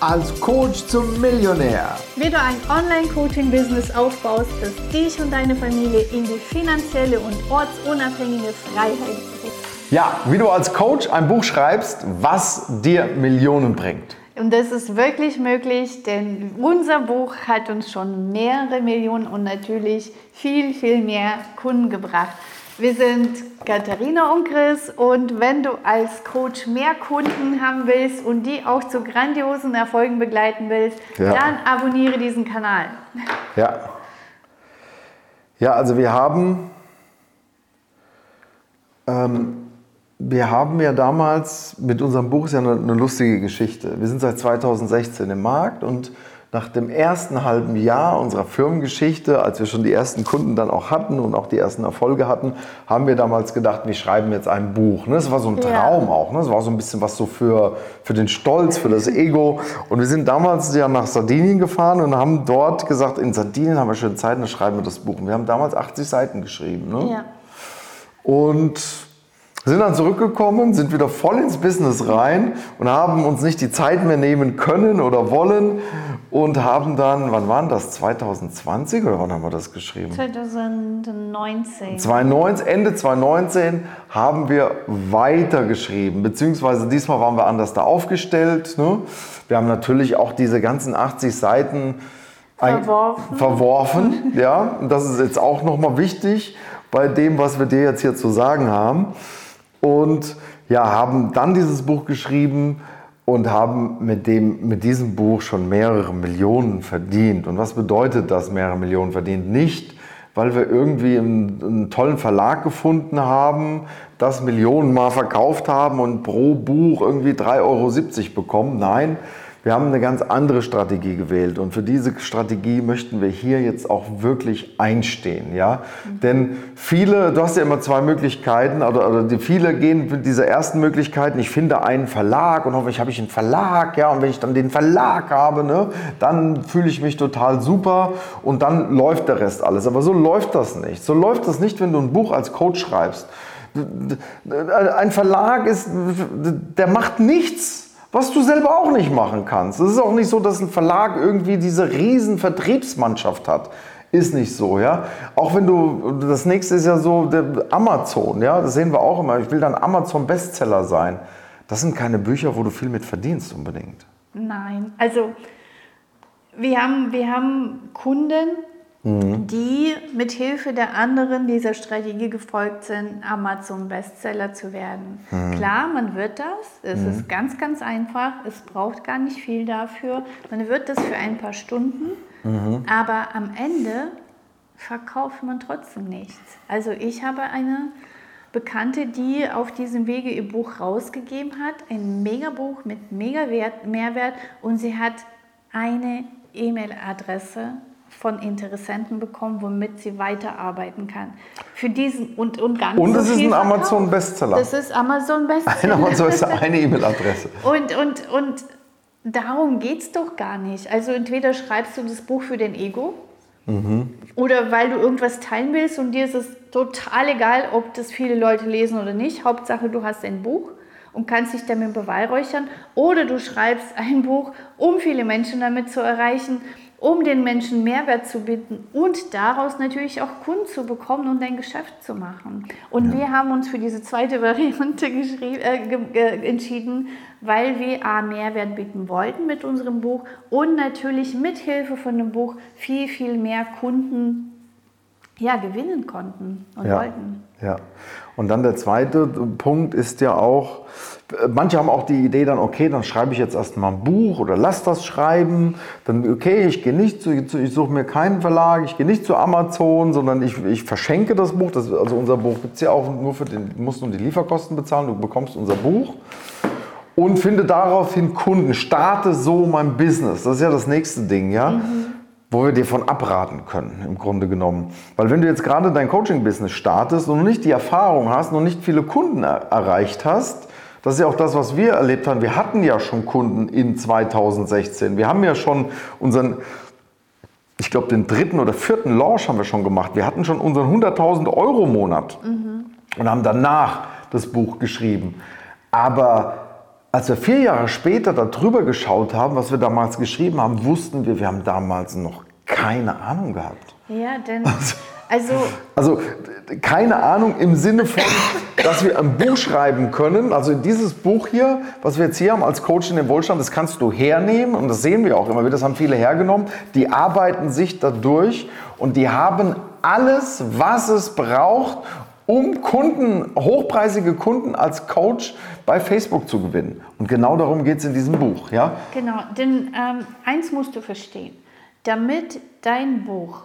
als Coach zum Millionär. Wie du ein Online-Coaching-Business aufbaust, das dich und deine Familie in die finanzielle und ortsunabhängige Freiheit bringt. Ja, wie du als Coach ein Buch schreibst, was dir Millionen bringt. Und das ist wirklich möglich, denn unser Buch hat uns schon mehrere Millionen und natürlich viel, viel mehr Kunden gebracht. Wir sind Katharina und Chris und wenn du als Coach mehr Kunden haben willst und die auch zu grandiosen Erfolgen begleiten willst, ja. dann abonniere diesen Kanal. Ja. Ja, also wir haben, ähm, wir haben ja damals mit unserem Buch ist ja eine, eine lustige Geschichte. Wir sind seit 2016 im Markt und nach dem ersten halben Jahr unserer Firmengeschichte, als wir schon die ersten Kunden dann auch hatten und auch die ersten Erfolge hatten, haben wir damals gedacht, wir schreiben jetzt ein Buch. Ne? Das war so ein Traum ja. auch. Ne? Das war so ein bisschen was so für, für den Stolz, für das Ego. Und wir sind damals ja nach Sardinien gefahren und haben dort gesagt, in Sardinien haben wir schöne Zeit, dann schreiben wir das Buch. Und wir haben damals 80 Seiten geschrieben. Ne? Ja. Und sind dann zurückgekommen, sind wieder voll ins Business rein und haben uns nicht die Zeit mehr nehmen können oder wollen und haben dann, wann waren das? 2020 oder wann haben wir das geschrieben? 2019. 2019 Ende 2019 haben wir weitergeschrieben, beziehungsweise diesmal waren wir anders da aufgestellt. Ne? Wir haben natürlich auch diese ganzen 80 Seiten verworfen. verworfen ja, und das ist jetzt auch nochmal wichtig bei dem, was wir dir jetzt hier zu sagen haben. Und ja, haben dann dieses Buch geschrieben, und haben mit, dem, mit diesem Buch schon mehrere Millionen verdient. Und was bedeutet das, mehrere Millionen verdient? Nicht, weil wir irgendwie einen, einen tollen Verlag gefunden haben, das Millionen mal verkauft haben und pro Buch irgendwie 3,70 Euro bekommen. Nein, wir haben eine ganz andere Strategie gewählt und für diese Strategie möchten wir hier jetzt auch wirklich einstehen. Ja? Mhm. Denn viele, du hast ja immer zwei Möglichkeiten, oder, oder die, viele gehen mit dieser ersten Möglichkeit, ich finde einen Verlag und hoffentlich habe ich einen Verlag, ja, und wenn ich dann den Verlag habe, ne, dann fühle ich mich total super und dann läuft der Rest alles. Aber so läuft das nicht. So läuft das nicht, wenn du ein Buch als Coach schreibst. Ein Verlag ist, der macht nichts was du selber auch nicht machen kannst. Es ist auch nicht so, dass ein Verlag irgendwie diese riesen Vertriebsmannschaft hat. Ist nicht so, ja. Auch wenn du, das nächste ist ja so Amazon, ja, das sehen wir auch immer. Ich will dann Amazon-Bestseller sein. Das sind keine Bücher, wo du viel mit verdienst unbedingt. Nein, also wir haben, wir haben Kunden, mhm. die mit Hilfe der anderen dieser Strategie gefolgt sind, Amazon-Bestseller zu werden. Mhm. Klar, man wird das. Es mhm. ist ganz, ganz einfach. Es braucht gar nicht viel dafür. Man wird das für ein paar Stunden. Mhm. Aber am Ende verkauft man trotzdem nichts. Also ich habe eine Bekannte, die auf diesem Wege ihr Buch rausgegeben hat, ein Megabuch mit mega Mehrwert und sie hat eine E-Mail-Adresse von Interessenten bekommen, womit sie weiterarbeiten kann. Für diesen und, und ganz Und es ist ein Amazon-Bestseller. Das ist Amazon-Bestseller. Ein Amazon ist eine E-Mail-Adresse. und, und, und darum geht es doch gar nicht. Also entweder schreibst du das Buch für den Ego mhm. oder weil du irgendwas teilen willst und dir ist es total egal, ob das viele Leute lesen oder nicht. Hauptsache, du hast ein Buch und kannst dich damit beweihräuchern. Oder du schreibst ein Buch, um viele Menschen damit zu erreichen um den Menschen Mehrwert zu bieten und daraus natürlich auch Kunden zu bekommen und dein Geschäft zu machen. Und ja. wir haben uns für diese zweite Variante äh, entschieden, weil wir A, Mehrwert bieten wollten mit unserem Buch und natürlich mit Hilfe von dem Buch viel, viel mehr Kunden ja, gewinnen konnten und ja. wollten. Ja. Und dann der zweite Punkt ist ja auch, manche haben auch die Idee dann, okay, dann schreibe ich jetzt erstmal ein Buch oder lass das schreiben. Dann, okay, ich gehe nicht zu, ich suche mir keinen Verlag, ich gehe nicht zu Amazon, sondern ich, ich verschenke das Buch. Das, also unser Buch gibt es ja auch nur für den, du musst nur die Lieferkosten bezahlen, du bekommst unser Buch. Und finde daraufhin Kunden, starte so mein Business. Das ist ja das nächste Ding, ja. Mhm wo wir dir von abraten können, im Grunde genommen. Weil wenn du jetzt gerade dein Coaching-Business startest und nicht die Erfahrung hast, noch nicht viele Kunden er erreicht hast, das ist ja auch das, was wir erlebt haben. Wir hatten ja schon Kunden in 2016. Wir haben ja schon unseren, ich glaube, den dritten oder vierten Launch haben wir schon gemacht. Wir hatten schon unseren 100.000 Euro Monat mhm. und haben danach das Buch geschrieben. Aber als wir vier Jahre später darüber geschaut haben, was wir damals geschrieben haben, wussten wir, wir haben damals noch keine Ahnung gehabt. Ja, denn also, also, also keine Ahnung im Sinne von, dass wir ein Buch schreiben können. Also dieses Buch hier, was wir jetzt hier haben als Coach in den Wohlstand, das kannst du hernehmen und das sehen wir auch immer wieder, das haben viele hergenommen. Die arbeiten sich dadurch und die haben alles, was es braucht, um Kunden, hochpreisige Kunden als Coach bei Facebook zu gewinnen. Und genau darum geht es in diesem Buch. Ja? Genau, denn ähm, eins musst du verstehen. Damit dein Buch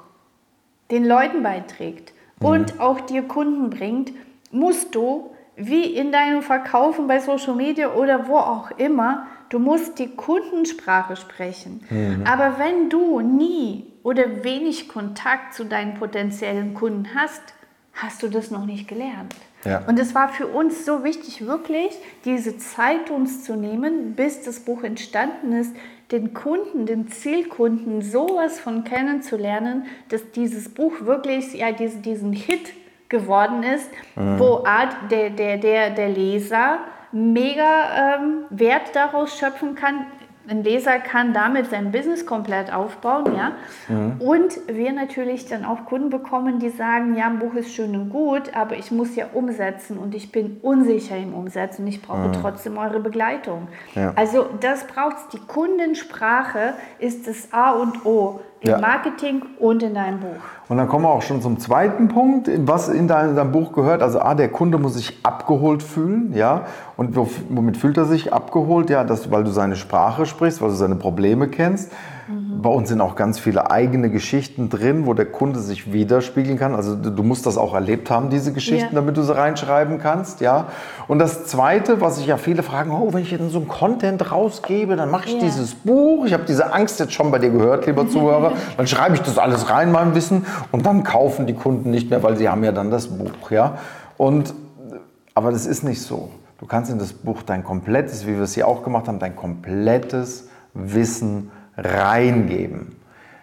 den Leuten beiträgt mhm. und auch dir Kunden bringt, musst du, wie in deinem Verkaufen bei Social Media oder wo auch immer, du musst die Kundensprache sprechen. Mhm. Aber wenn du nie oder wenig Kontakt zu deinen potenziellen Kunden hast, hast du das noch nicht gelernt. Ja. Und es war für uns so wichtig, wirklich diese Zeit uns zu nehmen, bis das Buch entstanden ist, den Kunden, den Zielkunden sowas von kennenzulernen, dass dieses Buch wirklich ja, diesen Hit geworden ist, mhm. wo Art der, der, der, der Leser mega ähm, Wert daraus schöpfen kann, ein Leser kann damit sein Business komplett aufbauen, ja. Mhm. Und wir natürlich dann auch Kunden bekommen, die sagen, ja, ein Buch ist schön und gut, aber ich muss ja umsetzen und ich bin unsicher im Umsetzen. Ich brauche mhm. trotzdem eure Begleitung. Ja. Also das braucht es. Die Kundensprache ist das A und O im ja. Marketing und in deinem Buch. Und dann kommen wir auch schon zum zweiten Punkt, was in deinem, Buch gehört. Also A, der Kunde muss sich abgeholt fühlen, ja. Und womit fühlt er sich abgeholt? Ja, das, weil du seine Sprache sprichst, weil du seine Probleme kennst. Mhm. Bei uns sind auch ganz viele eigene Geschichten drin, wo der Kunde sich widerspiegeln kann. Also du, musst das auch erlebt haben, diese Geschichten, ja. damit du sie reinschreiben kannst, ja. Und das Zweite, was sich ja viele fragen, oh, wenn ich jetzt so einen Content rausgebe, dann mache ich ja. dieses Buch. Ich habe diese Angst jetzt schon bei dir gehört, lieber Zuhörer. dann schreibe ich das alles rein, mein Wissen, und dann kaufen die Kunden nicht mehr, weil sie haben ja dann das Buch, ja. Und aber das ist nicht so. Du kannst in das Buch dein komplettes, wie wir es hier auch gemacht haben, dein komplettes Wissen reingeben.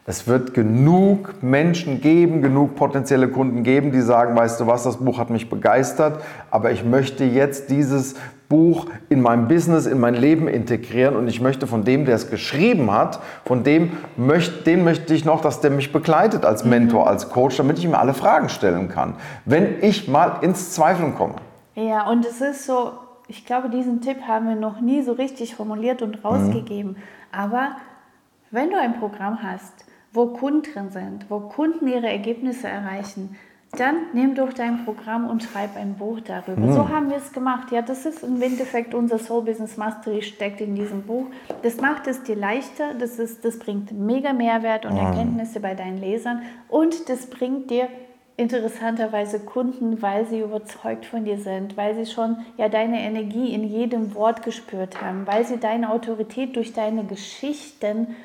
Es wird genug Menschen geben, genug potenzielle Kunden geben, die sagen, weißt du was, das Buch hat mich begeistert, aber ich möchte jetzt dieses Buch in mein Business, in mein Leben integrieren und ich möchte von dem, der es geschrieben hat, von dem möchte, den möchte ich noch, dass der mich begleitet als Mentor, mhm. als Coach, damit ich ihm alle Fragen stellen kann, wenn ich mal ins Zweifeln komme. Ja, und es ist so, ich glaube, diesen Tipp haben wir noch nie so richtig formuliert und rausgegeben, mhm. aber wenn du ein Programm hast, wo Kunden drin sind, wo Kunden ihre Ergebnisse erreichen, dann nimm doch dein Programm und schreib ein Buch darüber. Mhm. So haben wir es gemacht. Ja, das ist im Endeffekt unser Soul Business Mastery steckt in diesem Buch. Das macht es dir leichter, das, ist, das bringt mega Mehrwert und mhm. Erkenntnisse bei deinen Lesern und das bringt dir interessanterweise Kunden, weil sie überzeugt von dir sind, weil sie schon ja deine Energie in jedem Wort gespürt haben, weil sie deine Autorität durch deine Geschichten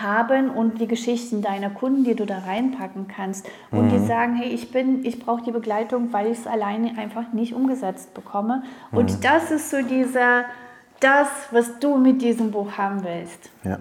haben und die Geschichten deiner Kunden, die du da reinpacken kannst und mhm. die sagen, hey, ich bin, ich brauche die Begleitung, weil ich es alleine einfach nicht umgesetzt bekomme. Mhm. Und das ist so dieser, das, was du mit diesem Buch haben willst. Ja.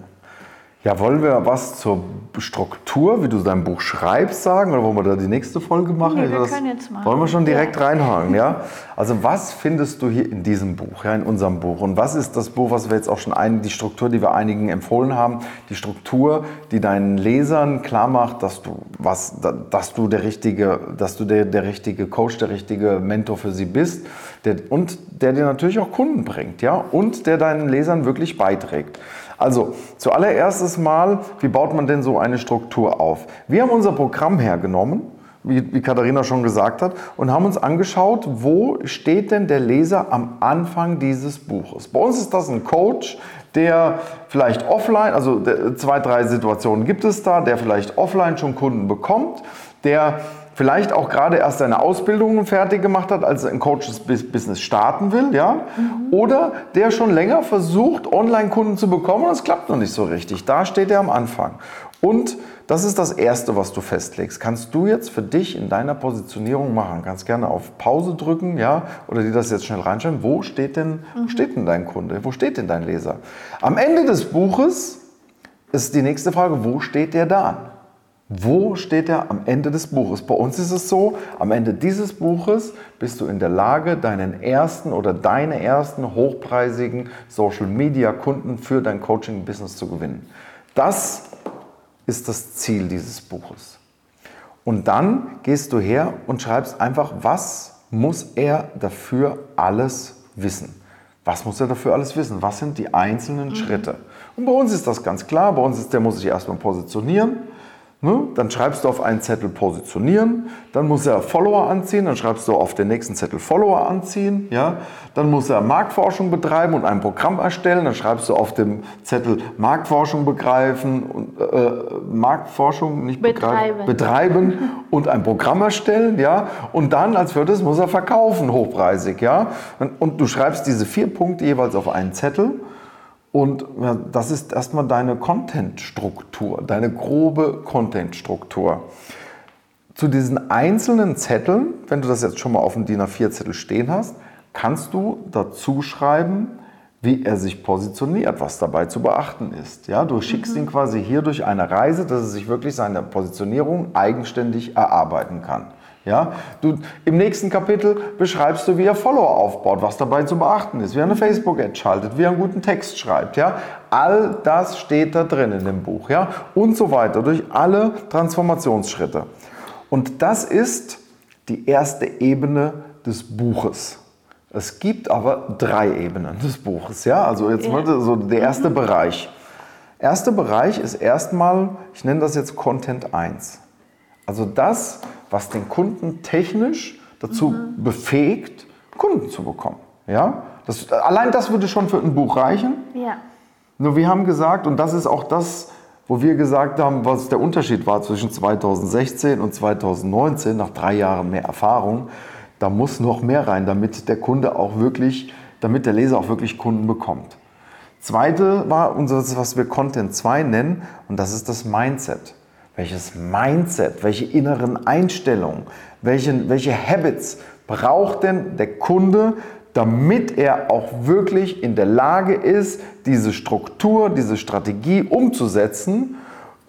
Ja, wollen wir was zur Struktur, wie du dein Buch schreibst, sagen? Oder wollen wir da die nächste Folge machen? Nee, wir das, können jetzt machen. Wollen wir schon direkt ja. reinhaken, ja? Also was findest du hier in diesem Buch, ja, in unserem Buch? Und was ist das Buch, was wir jetzt auch schon ein, die Struktur, die wir einigen empfohlen haben, die Struktur, die deinen Lesern klar macht, dass du, was, dass du der richtige, dass du der, der richtige Coach, der richtige Mentor für sie bist der, und der dir natürlich auch Kunden bringt, ja? Und der deinen Lesern wirklich beiträgt. Also zuallererstes Mal, wie baut man denn so eine Struktur auf? Wir haben unser Programm hergenommen, wie, wie Katharina schon gesagt hat, und haben uns angeschaut, wo steht denn der Leser am Anfang dieses Buches. Bei uns ist das ein Coach, der vielleicht offline, also zwei, drei Situationen gibt es da, der vielleicht offline schon Kunden bekommt, der vielleicht auch gerade erst seine Ausbildung fertig gemacht hat, als er ein Coaches-Business starten will, ja, mhm. oder der schon länger versucht, Online-Kunden zu bekommen und es klappt noch nicht so richtig. Da steht er am Anfang. Und das ist das Erste, was du festlegst. Kannst du jetzt für dich in deiner Positionierung machen? Kannst gerne auf Pause drücken, ja, oder dir das jetzt schnell reinschreiben. Wo steht denn, mhm. wo steht denn dein Kunde? Wo steht denn dein Leser? Am Ende des Buches ist die nächste Frage, wo steht der da? Wo steht er am Ende des Buches? Bei uns ist es so, am Ende dieses Buches bist du in der Lage, deinen ersten oder deine ersten hochpreisigen Social-Media-Kunden für dein Coaching-Business zu gewinnen. Das ist das Ziel dieses Buches. Und dann gehst du her und schreibst einfach, was muss er dafür alles wissen? Was muss er dafür alles wissen? Was sind die einzelnen mhm. Schritte? Und bei uns ist das ganz klar. Bei uns ist, der muss sich erstmal positionieren. Ne? Dann schreibst du auf einen Zettel positionieren, dann muss er Follower anziehen, dann schreibst du auf den nächsten Zettel Follower anziehen, ja? dann muss er Marktforschung betreiben und ein Programm erstellen, dann schreibst du auf dem Zettel Marktforschung begreifen und äh, Marktforschung nicht betreiben, betreiben und ein Programm erstellen, ja? und dann als viertes muss er verkaufen, hochpreisig, ja? und du schreibst diese vier Punkte jeweils auf einen Zettel und ja, das ist erstmal deine Content-Struktur, deine grobe Content-Struktur. Zu diesen einzelnen Zetteln, wenn du das jetzt schon mal auf dem DIN A4-Zettel stehen hast, kannst du dazu schreiben, wie er sich positioniert, was dabei zu beachten ist. Ja, du schickst mhm. ihn quasi hier durch eine Reise, dass er sich wirklich seine Positionierung eigenständig erarbeiten kann. Ja, du, Im nächsten Kapitel beschreibst du, wie er Follower aufbaut, was dabei zu beachten ist, wie er eine Facebook-Ad schaltet, wie er einen guten Text schreibt. Ja? All das steht da drin in dem Buch. Ja? Und so weiter, durch alle Transformationsschritte. Und das ist die erste Ebene des Buches. Es gibt aber drei Ebenen des Buches. Ja? Also jetzt ja. so der erste mhm. Bereich. Erster Bereich ist erstmal, ich nenne das jetzt Content 1. Also das, was den Kunden technisch dazu mhm. befähigt, Kunden zu bekommen. Ja? Das, allein das würde schon für ein Buch reichen. Ja. Nur wir haben gesagt, und das ist auch das, wo wir gesagt haben, was der Unterschied war zwischen 2016 und 2019, nach drei Jahren mehr Erfahrung, da muss noch mehr rein, damit der Kunde auch wirklich, damit der Leser auch wirklich Kunden bekommt. Zweite war unser, was wir Content 2 nennen, und das ist das Mindset welches Mindset, welche inneren Einstellungen, welche, welche Habits braucht denn der Kunde, damit er auch wirklich in der Lage ist, diese Struktur, diese Strategie umzusetzen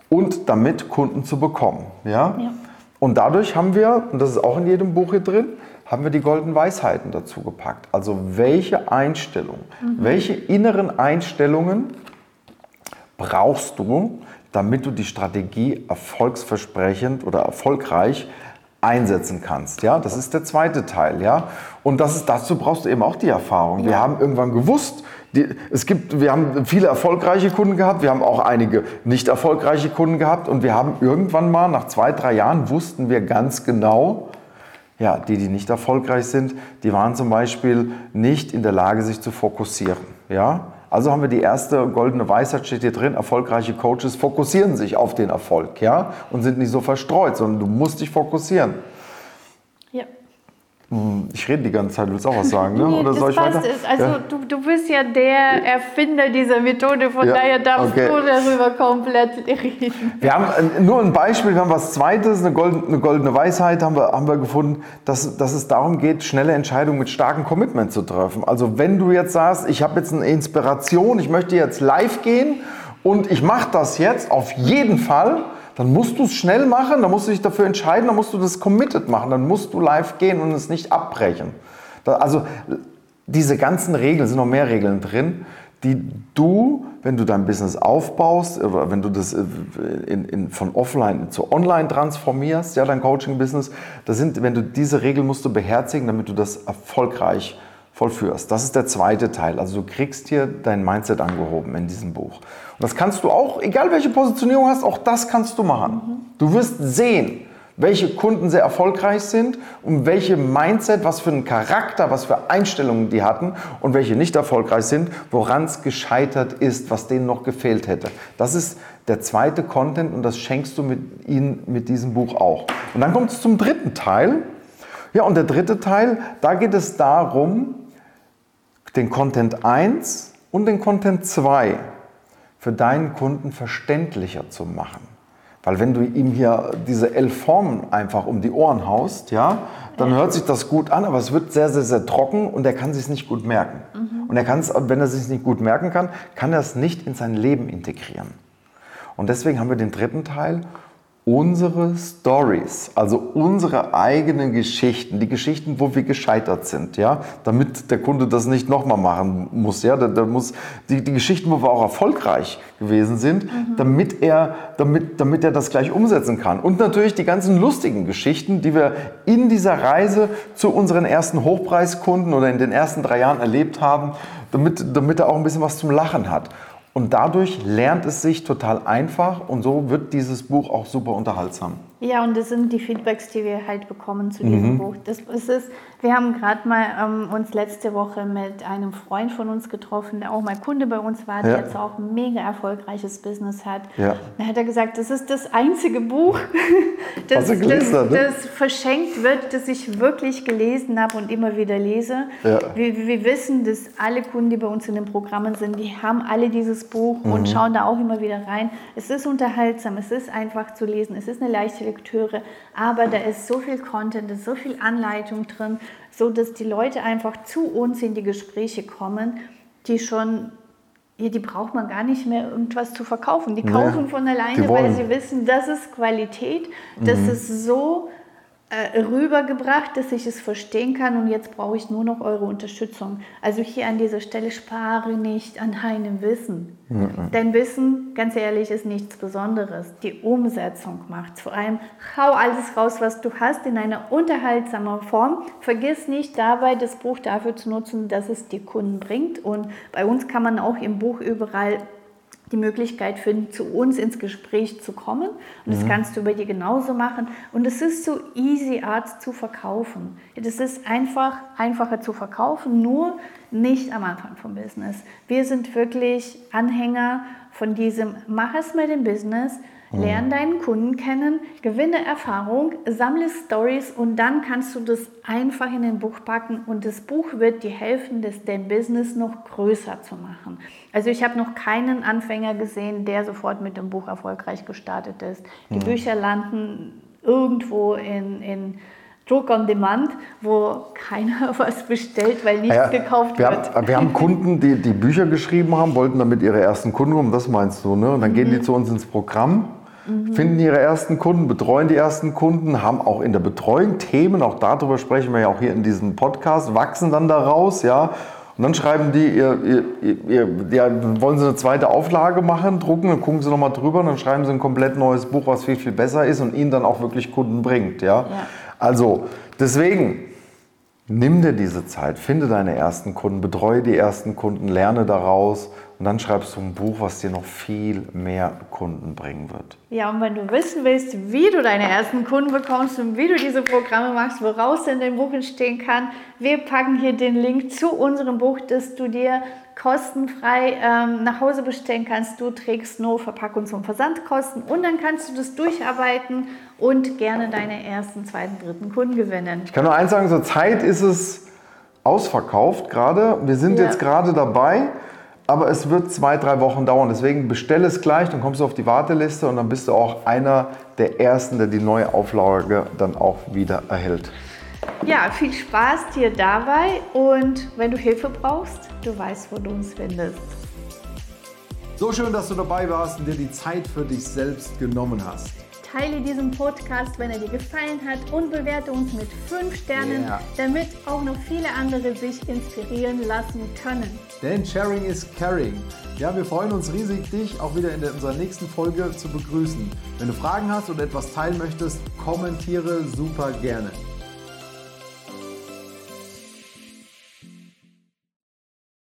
und damit Kunden zu bekommen. Ja? ja. Und dadurch haben wir, und das ist auch in jedem Buch hier drin, haben wir die goldenen Weisheiten dazu gepackt. Also welche Einstellungen, mhm. welche inneren Einstellungen brauchst du, damit du die Strategie erfolgsversprechend oder erfolgreich einsetzen kannst. Ja, das ist der zweite Teil. Ja, und das ist, dazu brauchst du eben auch die Erfahrung. Ja. Wir haben irgendwann gewusst, die, es gibt, wir haben viele erfolgreiche Kunden gehabt, wir haben auch einige nicht erfolgreiche Kunden gehabt und wir haben irgendwann mal nach zwei, drei Jahren wussten wir ganz genau, ja, die, die nicht erfolgreich sind, die waren zum Beispiel nicht in der Lage, sich zu fokussieren. Ja, also haben wir die erste goldene Weisheit, steht hier drin, erfolgreiche Coaches fokussieren sich auf den Erfolg ja? und sind nicht so verstreut, sondern du musst dich fokussieren. Hm, ich rede die ganze Zeit, du willst auch was sagen, ne? Oder soll ich weiter? Es. Also ja. du, du bist ja der Erfinder dieser Methode, von ja, daher darfst okay. du darüber komplett reden. Wir haben äh, nur ein Beispiel, wir haben was Zweites, eine goldene, eine goldene Weisheit haben wir, haben wir gefunden, dass, dass es darum geht, schnelle Entscheidungen mit starkem Commitment zu treffen. Also wenn du jetzt sagst, ich habe jetzt eine Inspiration, ich möchte jetzt live gehen und ich mache das jetzt auf jeden Fall, dann musst du es schnell machen, dann musst du dich dafür entscheiden, dann musst du das committed machen, dann musst du live gehen und es nicht abbrechen. also diese ganzen Regeln, sind noch mehr Regeln drin, die du, wenn du dein Business aufbaust oder wenn du das äh, in, in, von offline zu online transformierst, ja, dein Coaching-Business, sind, wenn du diese Regeln musst du beherzigen, damit du das erfolgreich vollführst. Das ist der zweite Teil. Also du kriegst hier dein Mindset angehoben in diesem Buch. Und das kannst du auch, egal welche Positionierung hast, auch das kannst du machen. Du wirst sehen, welche Kunden sehr erfolgreich sind und welche Mindset, was für einen Charakter, was für Einstellungen die hatten und welche nicht erfolgreich sind, woran es gescheitert ist, was denen noch gefehlt hätte. Das ist der zweite Content und das schenkst du mit ihnen mit diesem Buch auch. Und dann kommt es zum dritten Teil. Ja, und der dritte Teil, da geht es darum, den Content 1 und den Content 2 für deinen Kunden verständlicher zu machen. Weil wenn du ihm hier diese elf Formen einfach um die Ohren haust, ja, dann hört sich das gut an, aber es wird sehr, sehr, sehr trocken und er kann sich nicht gut merken. Mhm. Und er kann es, wenn er sich nicht gut merken kann, kann er es nicht in sein Leben integrieren. Und deswegen haben wir den dritten Teil unsere Stories, also unsere eigenen Geschichten, die Geschichten, wo wir gescheitert sind, ja, damit der Kunde das nicht nochmal machen muss, ja, da, da, muss die, die Geschichten, wo wir auch erfolgreich gewesen sind, mhm. damit er, damit, damit er das gleich umsetzen kann. Und natürlich die ganzen lustigen Geschichten, die wir in dieser Reise zu unseren ersten Hochpreiskunden oder in den ersten drei Jahren erlebt haben, damit, damit er auch ein bisschen was zum Lachen hat. Und dadurch lernt es sich total einfach und so wird dieses Buch auch super unterhaltsam. Ja, und das sind die Feedbacks, die wir halt bekommen zu diesem mhm. Buch. Das ist es. Wir haben gerade mal ähm, uns letzte Woche mit einem Freund von uns getroffen, der auch mal Kunde bei uns war, der ja. jetzt auch ein mega erfolgreiches Business hat. Ja. Da hat er gesagt, das ist das einzige Buch, das, das, ne? das, verschenkt wird, das ich wirklich gelesen habe und immer wieder lese. Ja. Wir, wir, wissen, dass alle Kunden, die bei uns in den Programmen sind, die haben alle dieses Buch mhm. und schauen da auch immer wieder rein. Es ist unterhaltsam, es ist einfach zu lesen, es ist eine leichte Lektüre, aber da ist so viel Content, da ist so viel Anleitung drin, so dass die Leute einfach zu uns in die Gespräche kommen, die schon ja, die braucht man gar nicht mehr irgendwas zu verkaufen. Die kaufen nee, von alleine, weil sie wissen, das ist Qualität, das mhm. ist so rübergebracht, dass ich es verstehen kann und jetzt brauche ich nur noch eure Unterstützung. Also hier an dieser Stelle spare nicht an deinem Wissen. Mhm. Dein Wissen, ganz ehrlich, ist nichts Besonderes. Die Umsetzung macht Vor allem hau alles raus, was du hast, in einer unterhaltsamen Form. Vergiss nicht dabei, das Buch dafür zu nutzen, dass es dir Kunden bringt. Und bei uns kann man auch im Buch überall die Möglichkeit finden, zu uns ins Gespräch zu kommen. Und das mhm. kannst du bei dir genauso machen. Und es ist so easy Art zu verkaufen. Das ist einfach einfacher zu verkaufen, nur nicht am Anfang vom Business. Wir sind wirklich Anhänger von diesem, mach es mit dem Business, Lern deinen Kunden kennen, gewinne Erfahrung, sammle Stories und dann kannst du das einfach in ein Buch packen und das Buch wird dir helfen, das dein Business noch größer zu machen. Also ich habe noch keinen Anfänger gesehen, der sofort mit dem Buch erfolgreich gestartet ist. Die mhm. Bücher landen irgendwo in, in Druck on Demand, wo keiner was bestellt, weil nichts ja, gekauft wir wird. Haben, wir haben Kunden, die, die Bücher geschrieben haben, wollten damit ihre ersten Kunden kommen, das meinst du, ne? Und dann mhm. gehen die mhm. zu uns ins Programm mhm. finden ihre ersten Kunden, betreuen die ersten Kunden, haben auch in der Betreuung Themen, auch darüber sprechen wir ja auch hier in diesem Podcast, wachsen dann daraus, ja. Und dann schreiben die, ihr, ihr, ihr, ja, wollen sie eine zweite Auflage machen, drucken, dann gucken sie nochmal drüber und dann schreiben sie ein komplett neues Buch, was viel, viel besser ist und ihnen dann auch wirklich Kunden bringt. Ja? ja. Also deswegen, nimm dir diese Zeit, finde deine ersten Kunden, betreue die ersten Kunden, lerne daraus und dann schreibst du ein Buch, was dir noch viel mehr Kunden bringen wird. Ja, und wenn du wissen willst, wie du deine ersten Kunden bekommst und wie du diese Programme machst, woraus denn dein Buch entstehen kann, wir packen hier den Link zu unserem Buch, das du dir kostenfrei ähm, nach Hause bestellen kannst. Du trägst nur Verpackungs- und Versandkosten und dann kannst du das durcharbeiten und gerne deine ersten, zweiten, dritten Kunden gewinnen. Ich kann nur eins sagen, zur Zeit ist es ausverkauft gerade. Wir sind ja. jetzt gerade dabei aber es wird zwei, drei Wochen dauern. Deswegen bestelle es gleich, dann kommst du auf die Warteliste und dann bist du auch einer der Ersten, der die neue Auflage dann auch wieder erhält. Ja, viel Spaß dir dabei und wenn du Hilfe brauchst, du weißt, wo du uns findest. So schön, dass du dabei warst und dir die Zeit für dich selbst genommen hast. Teile diesen Podcast, wenn er dir gefallen hat und bewerte uns mit 5 Sternen, yeah. damit auch noch viele andere sich inspirieren lassen können. Denn Sharing is Caring. Ja, wir freuen uns riesig, dich auch wieder in unserer nächsten Folge zu begrüßen. Wenn du Fragen hast oder etwas teilen möchtest, kommentiere super gerne.